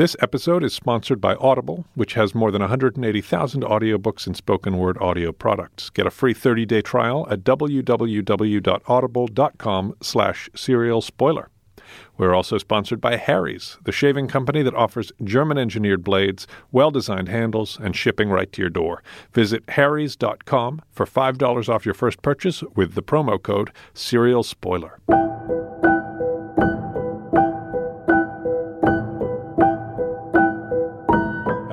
This episode is sponsored by Audible, which has more than 180,000 audiobooks and spoken word audio products. Get a free 30-day trial at www.audible.com slash serial spoiler. We're also sponsored by Harry's, the shaving company that offers German-engineered blades, well-designed handles, and shipping right to your door. Visit harrys.com for $5 off your first purchase with the promo code serial spoiler.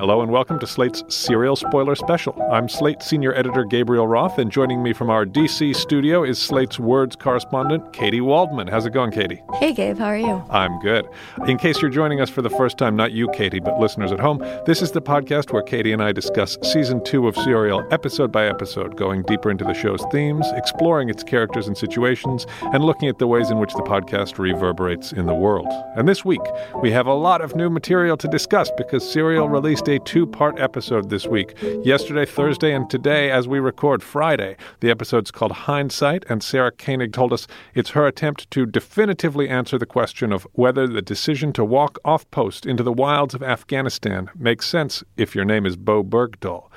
Hello and welcome to Slate's Serial Spoiler Special. I'm Slate senior editor Gabriel Roth, and joining me from our DC studio is Slate's Words correspondent Katy Waldman. How's it going, Katy? Hey, Gabe. How are you? I'm good. In case you're joining us for the first time, not you, Katy, but listeners at home, this is the podcast where Katy and I discuss season two of Serial episode by episode, going deeper into the show's themes, exploring its characters and situations, and looking at the ways in which the podcast reverberates in the world. And this week, we have a lot of new material to discuss because Serial released a two part episode this week. Yesterday, Thursday, and today, as we record Friday. The episode's called Hindsight, and Sarah Koenig told us it's her attempt to definitively answer the question of whether the decision to walk off post into the wilds of Afghanistan makes sense if your name is Bowe Bergdahl.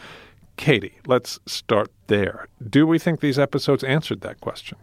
Katy, let's start there. Do we think these episodes answered that question?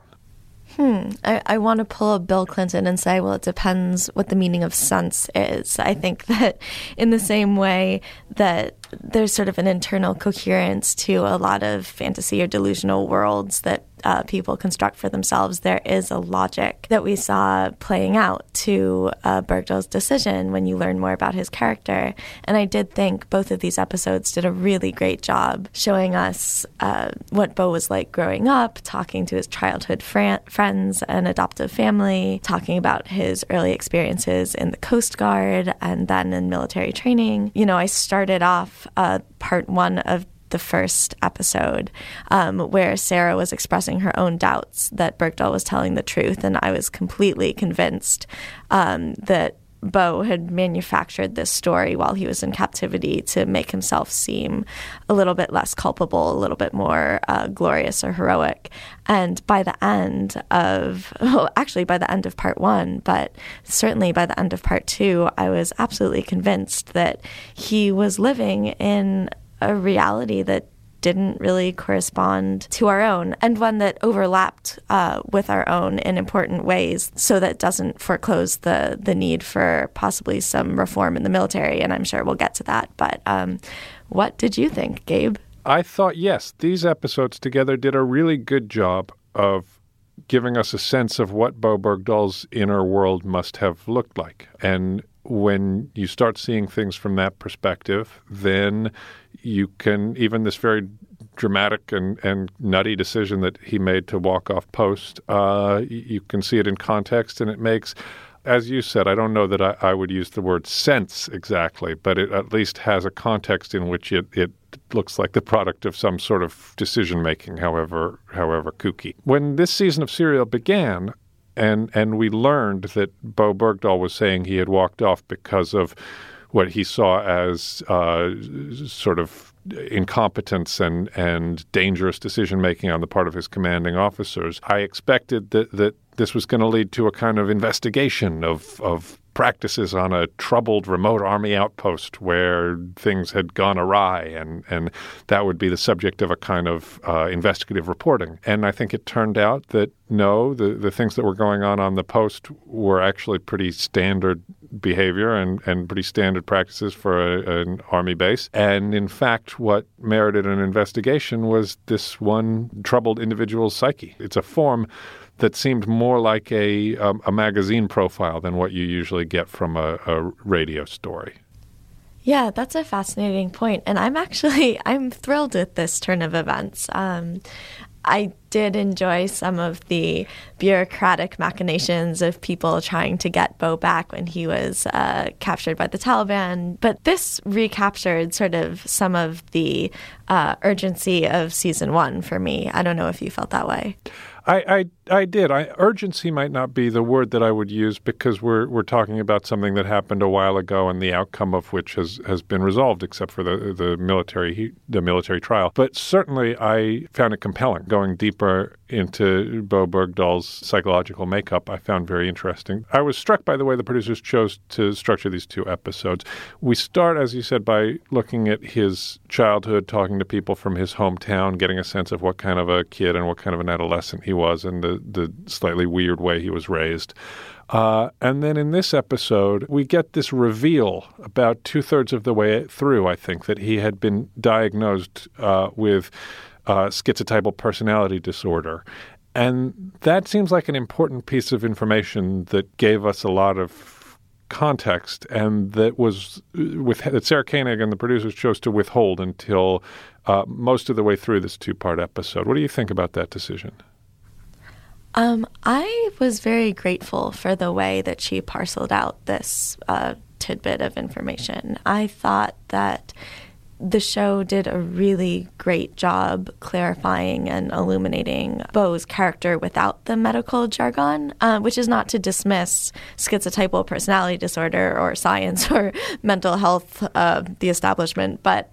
Hmm. I, I want to pull a Bill Clinton and say, well, it depends what the meaning of sense is. I think that in the same way that there's sort of an internal coherence to a lot of fantasy or delusional worlds that uh, people construct for themselves, there is a logic that we saw playing out to uh, Bergdahl's decision when you learn more about his character. And I did think both of these episodes did a really great job showing us uh, what Bowe was like growing up, talking to his childhood fran- friends and adoptive family, talking about his early experiences in the Coast Guard and then in military training. You know, I started off uh, part one of the first episode, um, where Sarah was expressing her own doubts that Bergdahl was telling the truth, and I was completely convinced um, that Bowe had manufactured this story while he was in captivity to make himself seem a little bit less culpable, a little bit more uh, glorious or heroic. And by the end of, well, actually by the end of part one, but certainly by the end of part two, I was absolutely convinced that he was living in a reality that didn't really correspond to our own and one that overlapped uh, with our own in important ways so that doesn't foreclose the the need for possibly some reform in the military and I'm sure we'll get to that but um, what did you think Gabe? I thought yes these episodes together did a really good job of giving us a sense of what Bowe Bergdahl's inner world must have looked like and when you start seeing things from that perspective, then you can even this very dramatic and, and nutty decision that he made to walk off post, uh, you can see it in context, and it makes, as you said, I don't know that I, I would use the word sense exactly, but it at least has a context in which it, it looks like the product of some sort of decision making, however however kooky. When this season of Serial began, and and we learned that Bowe Bergdahl was saying he had walked off because of what he saw as uh, sort of incompetence and and dangerous decision making on the part of his commanding officers. I expected that that this was going to lead to a kind of investigation of of practices on a troubled remote army outpost where things had gone awry, and, and that would be the subject of a kind of uh, investigative reporting. And I think it turned out that no, the, the things that were going on on the post were actually pretty standard behavior and, and pretty standard practices for a, an army base. And in fact, what merited an investigation was this one troubled individual's psyche. It's a form that seemed more like a, um, a magazine profile than what you usually get from a, a radio story. Yeah, that's a fascinating point, and I'm actually I'm thrilled with this turn of events. Um, I did enjoy some of the bureaucratic machinations of people trying to get Bowe back when he was uh, captured by the Taliban. But this recaptured sort of some of the uh, urgency of season one for me. I don't know if you felt that way. I, I, I did. I, urgency might not be the word that I would use because we're we're talking about something that happened a while ago and the outcome of which has, has been resolved, except for the the military the military trial. But certainly, I found it compelling going deeper into Bowe Bergdahl's psychological makeup I found very interesting. I was struck by the way the producers chose to structure these two episodes. We start, as you said, by looking at his childhood, talking to people from his hometown, getting a sense of what kind of a kid and what kind of an adolescent he was and the, the slightly weird way he was raised. Uh, and then in this episode, we get this reveal about two thirds of the way through, I think, that he had been diagnosed uh, with uh, schizotypal personality disorder. And that seems like an important piece of information that gave us a lot of context and that was with that Sarah Koenig and the producers chose to withhold until uh, most of the way through this two part episode. What do you think about that decision? Um, I was very grateful for the way that she parceled out this uh, tidbit of information. I thought that the show did a really great job clarifying and illuminating Bowe's character without the medical jargon, uh, which is not to dismiss schizotypal personality disorder or science or mental health, uh, the establishment, but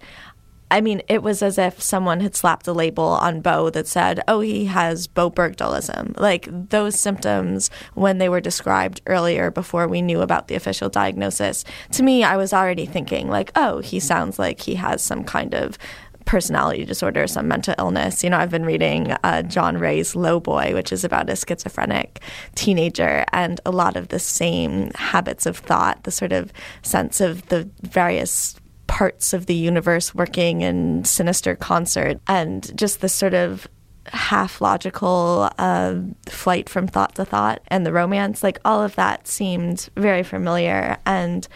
I mean, it was as if someone had slapped a label on Bowe that said, oh, he has Bowe Bergdahlism. Like those symptoms, when they were described earlier before we knew about the official diagnosis, to me, I was already thinking, like, oh, he sounds like he has some kind of personality disorder, some mental illness. You know, I've been reading uh, John Wray's Low Boy, which is about a schizophrenic teenager, and a lot of the same habits of thought, the sort of sense of the various parts of the universe working in sinister concert, and just this sort of half logical uh, flight from thought to thought and the romance, like all of that seemed very familiar. And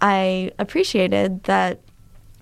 I appreciated that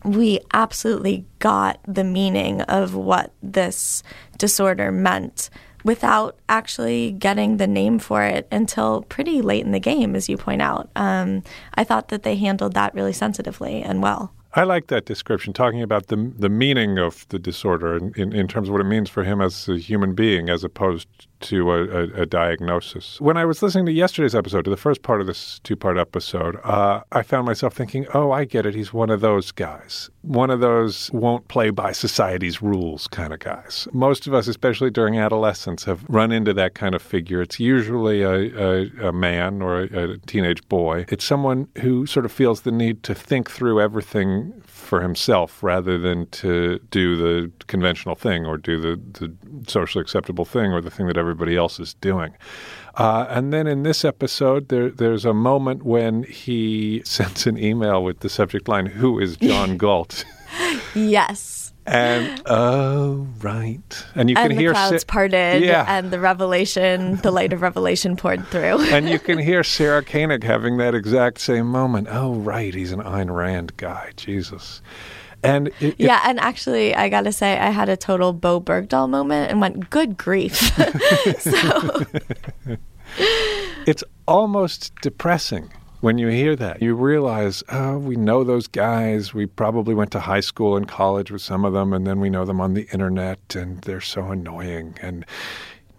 we absolutely got the meaning of what this disorder meant without actually getting the name for it until pretty late in the game, as you point out. Um, I thought that they handled that really sensitively and well. I like that description, talking about the the meaning of the disorder in, in, in terms of what it means for him as a human being, as opposed to a, a, a, diagnosis. When I was listening to yesterday's episode, to the first part of this two part episode, uh, I found myself thinking, oh, I get it. He's one of those guys. One of those won't play by society's rules kind of guys. Most of us, especially during adolescence, have run into that kind of figure. It's usually a, a, a man or a, teenage boy. It's someone who sort of feels the need to think through everything for himself rather than to do the conventional thing or do the, the socially acceptable thing or the thing that everybody else is doing. Uh, and then in this episode, there, there's a moment when he sends an email with the subject line, Who is John Galt? yes. And oh right, and you and can the hear clouds parted, yeah. and the revelation, the light of revelation poured through. and you can hear Sarah Koenig having that exact same moment. Oh right, he's an Ayn Rand guy. Jesus. And it, yeah, and actually, I gotta say, I had a total Bowe Bergdahl moment and went, "Good grief!" so it's almost depressing when you hear that, you realize, oh, we know those guys. We probably went to high school and college with some of them, and then we know them on the internet, and they're so annoying. And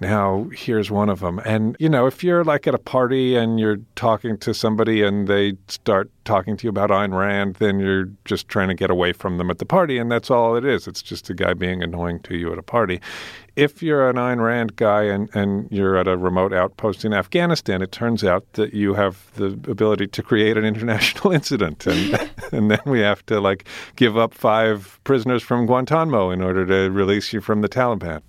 now here's one of them. And, you know, if you're like at a party and you're talking to somebody and they start talking to you about Ayn Rand, then you're just trying to get away from them at the party. And that's all it is. It's just a guy being annoying to you at a party if you're an Ayn Rand guy and, and you're at a remote outpost in Afghanistan, it turns out that you have the ability to create an international incident. And, and then we have to like give up five prisoners from Guantanamo in order to release you from the Taliban.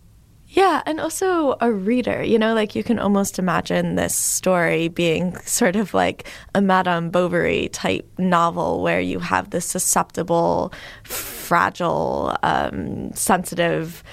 Yeah, and also a reader. You know, like you can almost imagine this story being sort of like a Madame Bovary type novel where you have this susceptible, fragile, um, sensitive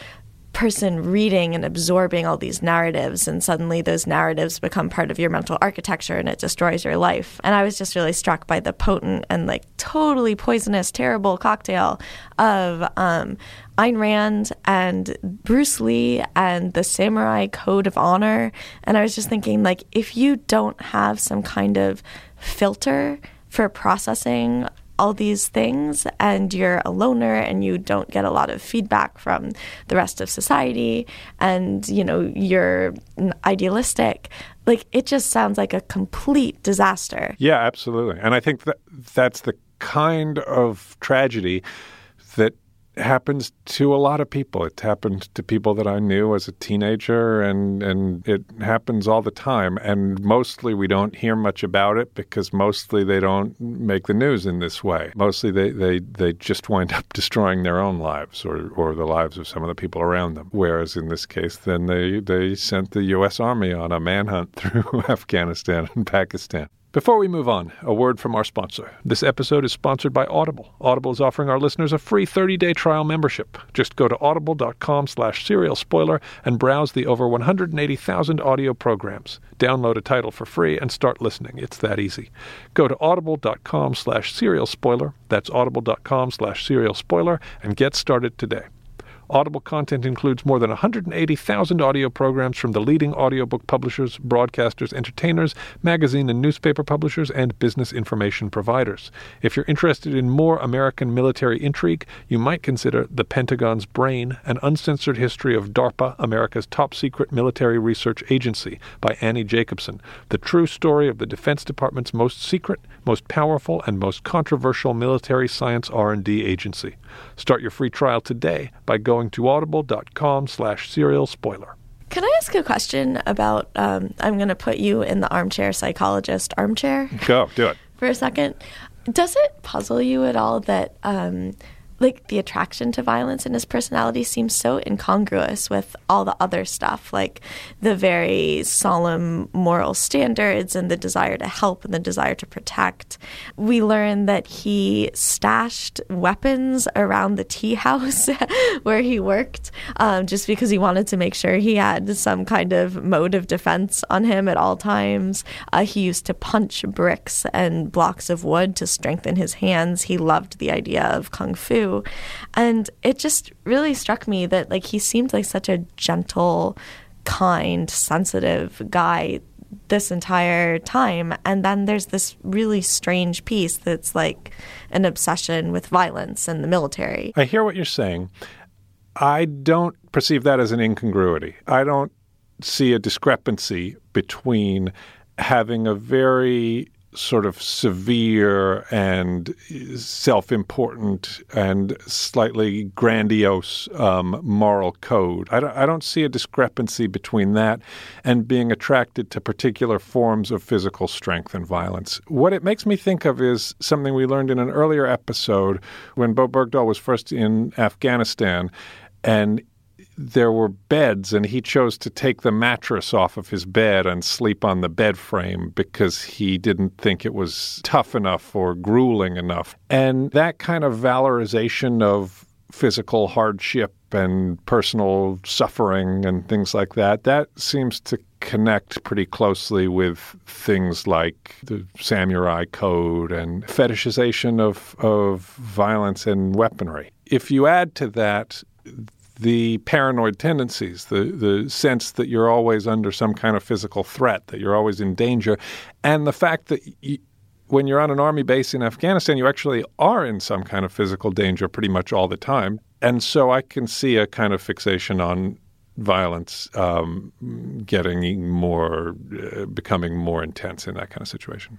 person reading and absorbing all these narratives and suddenly those narratives become part of your mental architecture and it destroys your life and i was just really struck by the potent and like totally poisonous terrible cocktail of um, Ayn Rand and Bruce Lee and the Samurai Code of Honor. And I was just thinking, like, if you don't have some kind of filter for processing all these things and you're a loner and you don't get a lot of feedback from the rest of society and you know you're idealistic like it just sounds like a complete disaster. Yeah absolutely. And i think that that's the kind of tragedy that happens to a lot of people. It happened to people that I knew as a teenager, and, and it happens all the time. And mostly we don't hear much about it because mostly they don't make the news in this way. Mostly they, they, they just wind up destroying their own lives or, or the lives of some of the people around them. Whereas in this case, then they, they sent the U.S. Army on a manhunt through Afghanistan and Pakistan. Before we move on, a word from our sponsor. This episode is sponsored by Audible. Audible is offering our listeners a free 30-day trial membership. Just go to audible.com slash serial spoiler and browse the over 180,000 audio programs. Download a title for free and start listening. It's that easy. Go to audible.com slash serial spoiler. That's audible.com slash serial spoiler and get started today. Audible content includes more than 180,000 audio programs from the leading audiobook publishers, broadcasters, entertainers, magazine and newspaper publishers, and business information providers. If you're interested in more American military intrigue, you might consider The Pentagon's Brain, an uncensored history of DARPA, America's top secret military research agency, by Annie Jacobsen, the true story of the Defense Department's most secret, most powerful, and most controversial military science R&D agency. Start your free trial today by going going to audible.com slash serial spoiler. Can I ask a question about? Um, I'm going to put you in the armchair psychologist armchair. Go, do it. For a second. Does it puzzle you at all that um, like the attraction to violence in his personality seems so incongruous with all the other stuff, like the very solemn moral standards and the desire to help and the desire to protect. We learn that he stashed weapons around the tea house where he worked um, just because he wanted to make sure he had some kind of mode of defense on him at all times. Uh, he used to punch bricks and blocks of wood to strengthen his hands. He loved the idea of kung fu. And it just really struck me that like he seemed like such a gentle, kind, sensitive guy this entire time. And then there's this really strange piece that's like an obsession with violence and the military. I hear what you're saying. I don't perceive that as an incongruity. I don't see a discrepancy between having a very sort of severe and self important and slightly grandiose um, moral code. I don't, I don't see a discrepancy between that and being attracted to particular forms of physical strength and violence. What it makes me think of is something we learned in an earlier episode when Bowe Bergdahl was first in Afghanistan. And there were beds, and he chose to take the mattress off of his bed and sleep on the bed frame because he didn't think it was tough enough or grueling enough. And that kind of valorization of physical hardship and personal suffering and things like that, that seems to connect pretty closely with things like the samurai code and fetishization of, of violence and weaponry. If you add to that the paranoid tendencies, the, the sense that you're always under some kind of physical threat, that you're always in danger, and the fact that you, when you're on an army base in Afghanistan, you actually are in some kind of physical danger pretty much all the time. And so I can see a kind of fixation on violence um, getting more, uh, becoming more intense in that kind of situation.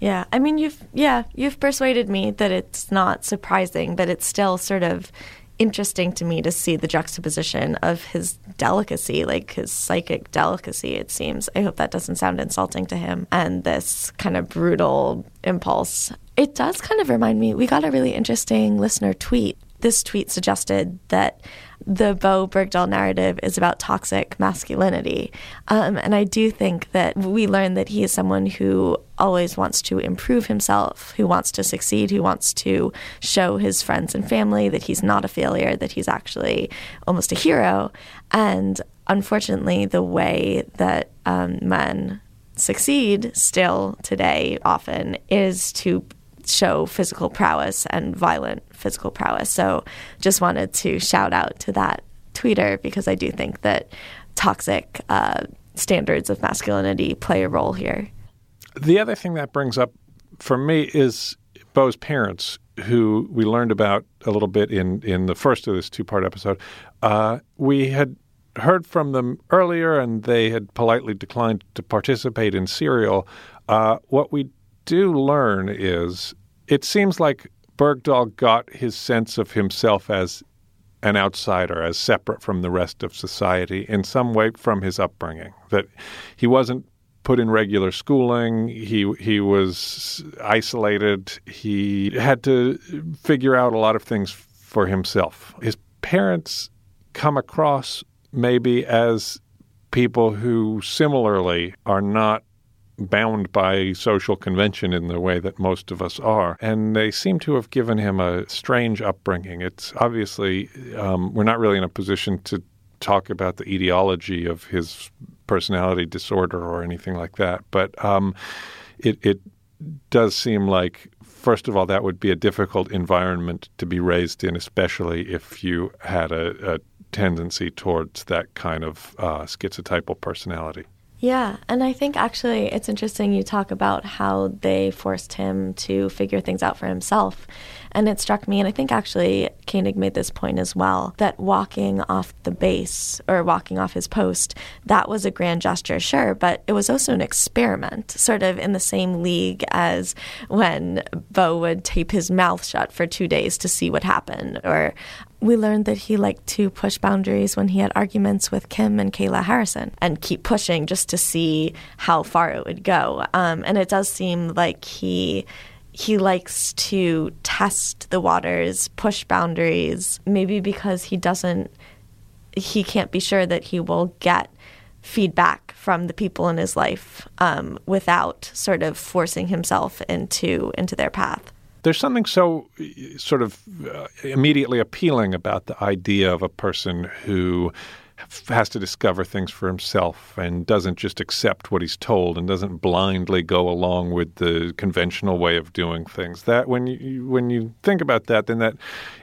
Yeah, I mean, you've yeah, you've persuaded me that it's not surprising, but it's still sort of interesting to me to see the juxtaposition of his delicacy, like his psychic delicacy, it seems. I hope that doesn't sound insulting to him, and this kind of brutal impulse. It does kind of remind me, we got a really interesting listener tweet. This tweet suggested that the Bowe Bergdahl narrative is about toxic masculinity. Um, and I do think that we learn that he is someone who always wants to improve himself, who wants to succeed, who wants to show his friends and family that he's not a failure, that he's actually almost a hero. And unfortunately, the way that um, men succeed still today often is to show physical prowess and violent physical prowess. So just wanted to shout out to that tweeter because I do think that toxic uh, standards of masculinity play a role here. The other thing that brings up for me is Bowe's parents, who we learned about a little bit in, in the first of this two part episode. Uh, we had heard from them earlier, and they had politely declined to participate in Serial. Uh, what we do learn is it seems like Bergdahl got his sense of himself as an outsider, as separate from the rest of society in some way from his upbringing. That he wasn't put in regular schooling. He he was isolated. He had to figure out a lot of things for himself. His parents come across maybe as people who similarly are not bound by social convention in the way that most of us are. And they seem to have given him a strange upbringing. It's obviously, um, we're not really in a position to talk about the etiology of his personality disorder or anything like that. But um, it, it does seem like, first of all, that would be a difficult environment to be raised in, especially if you had a, a tendency towards that kind of uh, schizotypal personality. Yeah, and I think actually it's interesting you talk about how they forced him to figure things out for himself. And it struck me, and I think actually Koenig made this point as well, that walking off the base or walking off his post, that was a grand gesture, sure, but it was also an experiment, sort of in the same league as when Bowe would tape his mouth shut for two days to see what happened, or we learned that he liked to push boundaries when he had arguments with Kim and Kayla Harrison and keep pushing just to see how far it would go. Um, and it does seem like he he likes to test the waters, push boundaries, maybe because he doesn't he can't be sure that he will get feedback from the people in his life um, without sort of forcing himself into into their path. There's something so sort of uh, immediately appealing about the idea of a person who has to discover things for himself and doesn't just accept what he's told and doesn't blindly go along with the conventional way of doing things. That when you when you think about that, then that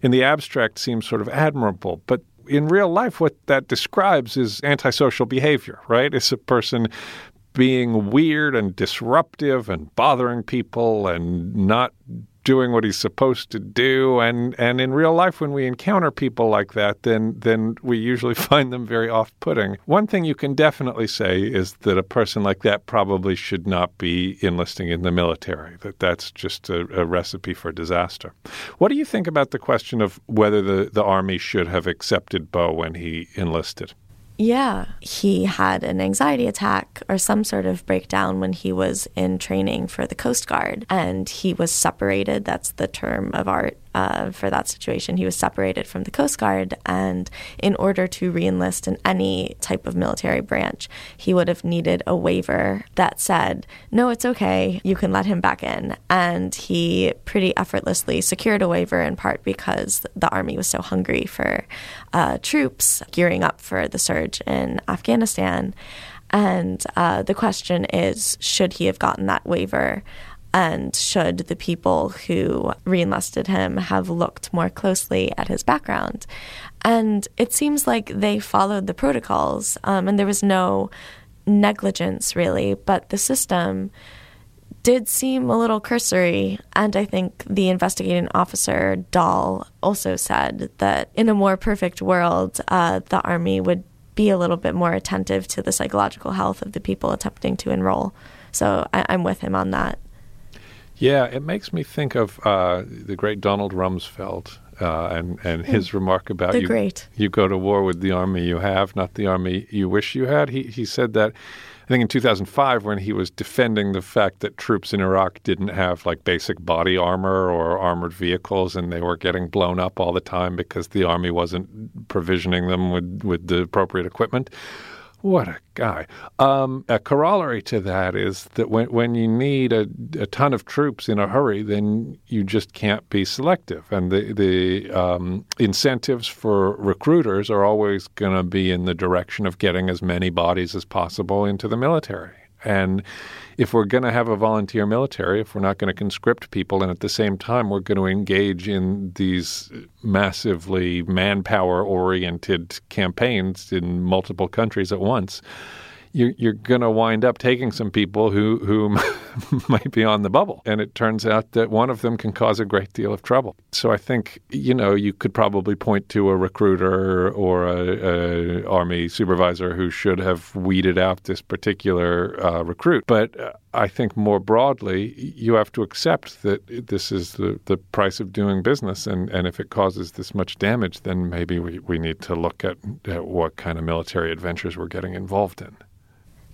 in the abstract seems sort of admirable, but in real life, what that describes is antisocial behavior, right? It's a person being weird and disruptive and bothering people and not doing what he's supposed to do. And and in real life when we encounter people like that then then we usually find them very off-putting. One thing you can definitely say is that a person like that probably should not be enlisting in the military that that's just a, a recipe for disaster. What do you think about the question of whether the the army should have accepted Bowe when he enlisted yeah, he had an anxiety attack or some sort of breakdown when he was in training for the Coast Guard, and he was separated. That's the term of art uh, for that situation. He was separated from the Coast Guard, and in order to reenlist in any type of military branch, he would have needed a waiver that said, No, it's okay, you can let him back in. And he pretty effortlessly secured a waiver in part because the Army was so hungry for uh, troops gearing up for the surge in Afghanistan. And uh, the question is should he have gotten that waiver? And should the people who reenlisted him have looked more closely at his background? And it seems like they followed the protocols, um, and there was no negligence really, but the system did seem a little cursory. And I think the investigating officer, Dahl, also said that in a more perfect world, uh, the Army would be a little bit more attentive to the psychological health of the people attempting to enroll. So I, I'm with him on that. Yeah, it makes me think of uh, the great Donald Rumsfeld uh, and and his remark about the you. Great. You go to war with the army you have, not the army you wish you had. He he said that. I think in 2005, when he was defending the fact that troops in Iraq didn't have like basic body armor or armored vehicles, and they were getting blown up all the time because the army wasn't provisioning them with with the appropriate equipment. What a guy. Um, a corollary to that is that when, when you need a, a, ton of troops in a hurry, then you just can't be selective. And the, the um, incentives for recruiters are always going to be in the direction of getting as many bodies as possible into the military. And if we're going to have a volunteer military, if we're not going to conscript people, and at the same time we're going to engage in these massively manpower oriented campaigns in multiple countries at once, you're, you're going to wind up taking some people who whom might be on the bubble. And it turns out that one of them can cause a great deal of trouble. So I think, you know, you could probably point to a recruiter or a, a army supervisor who should have weeded out this particular uh, recruit. But uh, I think more broadly, you have to accept that this is the, the price of doing business. And, and if it causes this much damage, then maybe we, we need to look at, at what kind of military adventures we're getting involved in.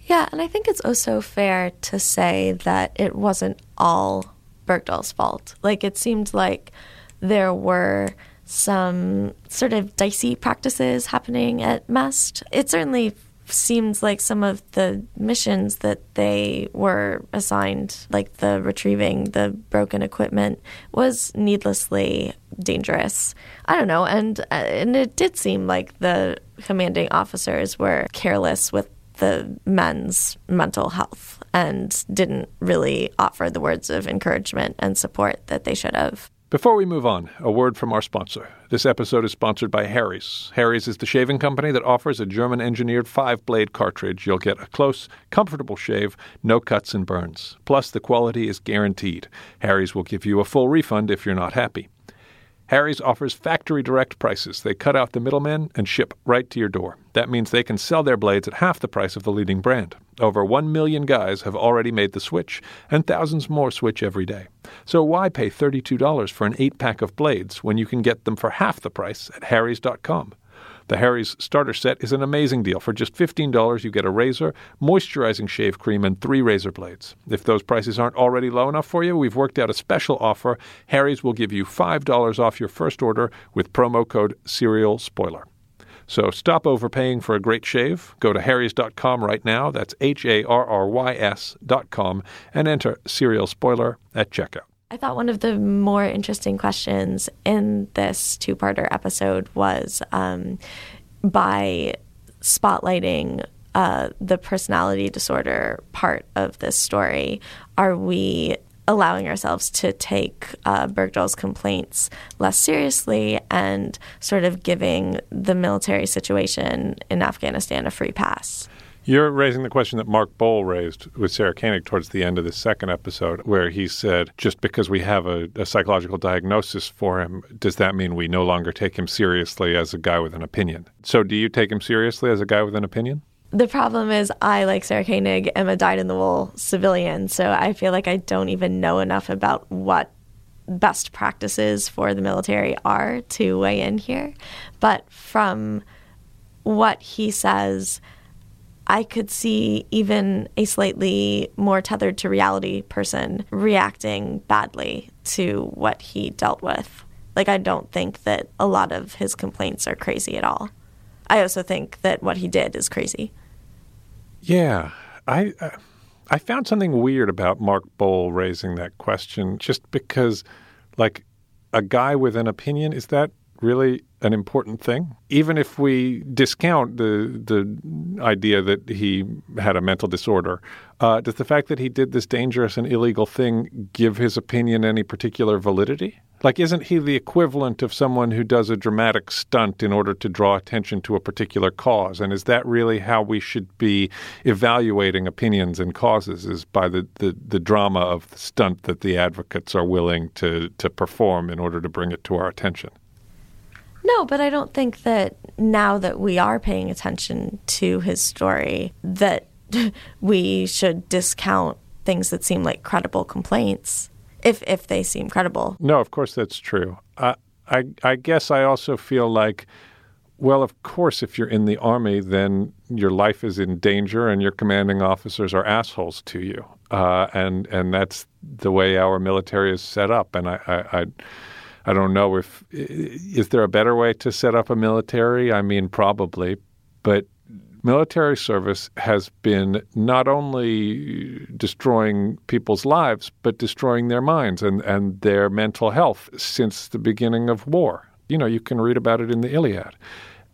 Yeah, and I think it's also fair to say that it wasn't all Bergdahl's fault. Like, it seemed like there were some sort of dicey practices happening at Mest. It certainly seems like some of the missions that they were assigned, like the retrieving the broken equipment, was needlessly dangerous. I don't know, and uh, and it did seem like the commanding officers were careless with the men's mental health and didn't really offer the words of encouragement and support that they should have. Before we move on, a word from our sponsor. This episode is sponsored by Harry's. Harry's is the shaving company that offers a German engineered five blade cartridge. You'll get a close, comfortable shave, no cuts and burns. Plus, the quality is guaranteed. Harry's will give you a full refund if you're not happy. Harry's offers factory direct prices. They cut out the middlemen and ship right to your door. That means they can sell their blades at half the price of the leading brand. Over 1 million guys have already made the switch, and thousands more switch every day. So why pay $32 for an 8 pack of blades when you can get them for half the price at Harry's.com? The Harry's starter set is an amazing deal. For just $15, you get a razor, moisturizing shave cream, and three razor blades. If those prices aren't already low enough for you, we've worked out a special offer. Harry's will give you $5 off your first order with promo code Serial Spoiler. So stop overpaying for a great shave. Go to harrys.com right now. That's H A R R Y S.com and enter Serial Spoiler at checkout. I thought one of the more interesting questions in this two parter episode was um, by spotlighting uh, the personality disorder part of this story, are we allowing ourselves to take uh, Bergdahl's complaints less seriously and sort of giving the military situation in Afghanistan a free pass? You're raising the question that Mark Boal raised with Sarah Koenig towards the end of the second episode, where he said, just because we have a, a, psychological diagnosis for him, does that mean we no longer take him seriously as a guy with an opinion? So, do you take him seriously as a guy with an opinion? The problem is, I, like Sarah Koenig, am a dyed in the wool civilian, so I feel like I don't even know enough about what best practices for the military are to weigh in here. But from what he says, I could see even a slightly more tethered to reality person reacting badly to what he dealt with. Like, I don't think that a lot of his complaints are crazy at all. I also think that what he did is crazy. Yeah. I. Uh, I found something weird about Mark Boal raising that question just because, like, a guy with an opinion, is that really an important thing? Even if we discount the the idea that he had a mental disorder, uh, does the fact that he did this dangerous and illegal thing give his opinion any particular validity? Like, isn't he the equivalent of someone who does a dramatic stunt in order to draw attention to a particular cause? And is that really how we should be evaluating opinions and causes? Is by the, the, the drama of the stunt that the advocates are willing to, to perform in order to bring it to our attention? No, but I don't think that now that we are paying attention to his story, that we should discount things that seem like credible complaints if if they seem credible. No, of course that's true. I I, I guess I also feel like well, of course, if you're in the army, then your life is in danger, and your commanding officers are assholes to you, uh, and and that's the way our military is set up. And I, I, I I don't know if is there a better way to set up a military? I mean, probably, but military service has been not only destroying people's lives, but destroying their minds and, and their mental health since the beginning of war. You know, you can read about it in the Iliad.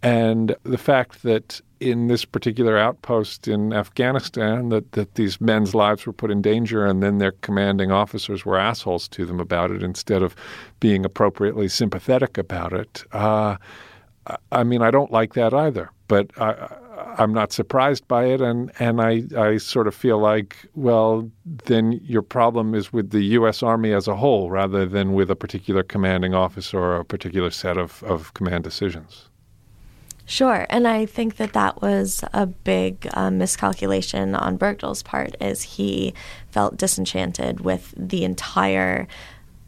And the fact that in this particular outpost in Afghanistan that, that these men's lives were put in danger and then their commanding officers were assholes to them about it instead of being appropriately sympathetic about it. Uh, I mean, I don't like that either. But I, I'm not surprised by it, and and I I sort of feel like well then your problem is with the U.S. Army as a whole rather than with a particular commanding officer or a particular set of of command decisions. Sure, and I think that that was a big uh, miscalculation on Bergdahl's part, is he felt disenchanted with the entire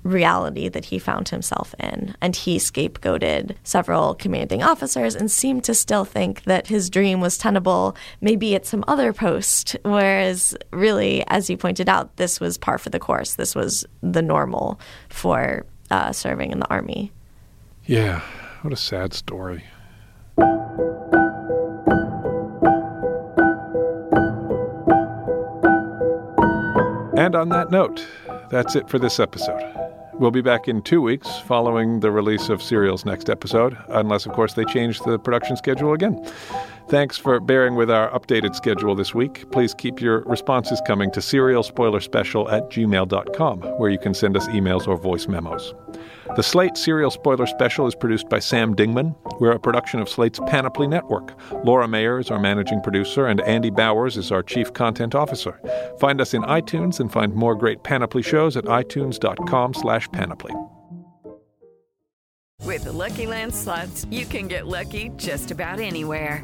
reality that he found himself in. And he scapegoated several commanding officers and seemed to still think that his dream was tenable maybe at some other post. Whereas, really, as you pointed out, this was par for the course. This was the normal for uh, serving in the Army. Yeah, what a sad story. And on that note, that's it for this episode. We'll be back in two weeks following the release of Serial's next episode, unless, of course, they change the production schedule again. Thanks for bearing with our updated schedule this week. Please keep your responses coming to serialspoilerspecial at gmail.com, where you can send us emails or voice memos. The Slate Serial Spoiler Special is produced by Sam Dingman. We're a production of Slate's Panoply Network. Laura Mayer is our managing producer, and Andy Bowers is our chief content officer. Find us in iTunes and find more great Panoply shows at itunes.com slash panoply. With the Lucky Land slots, you can get lucky just about anywhere.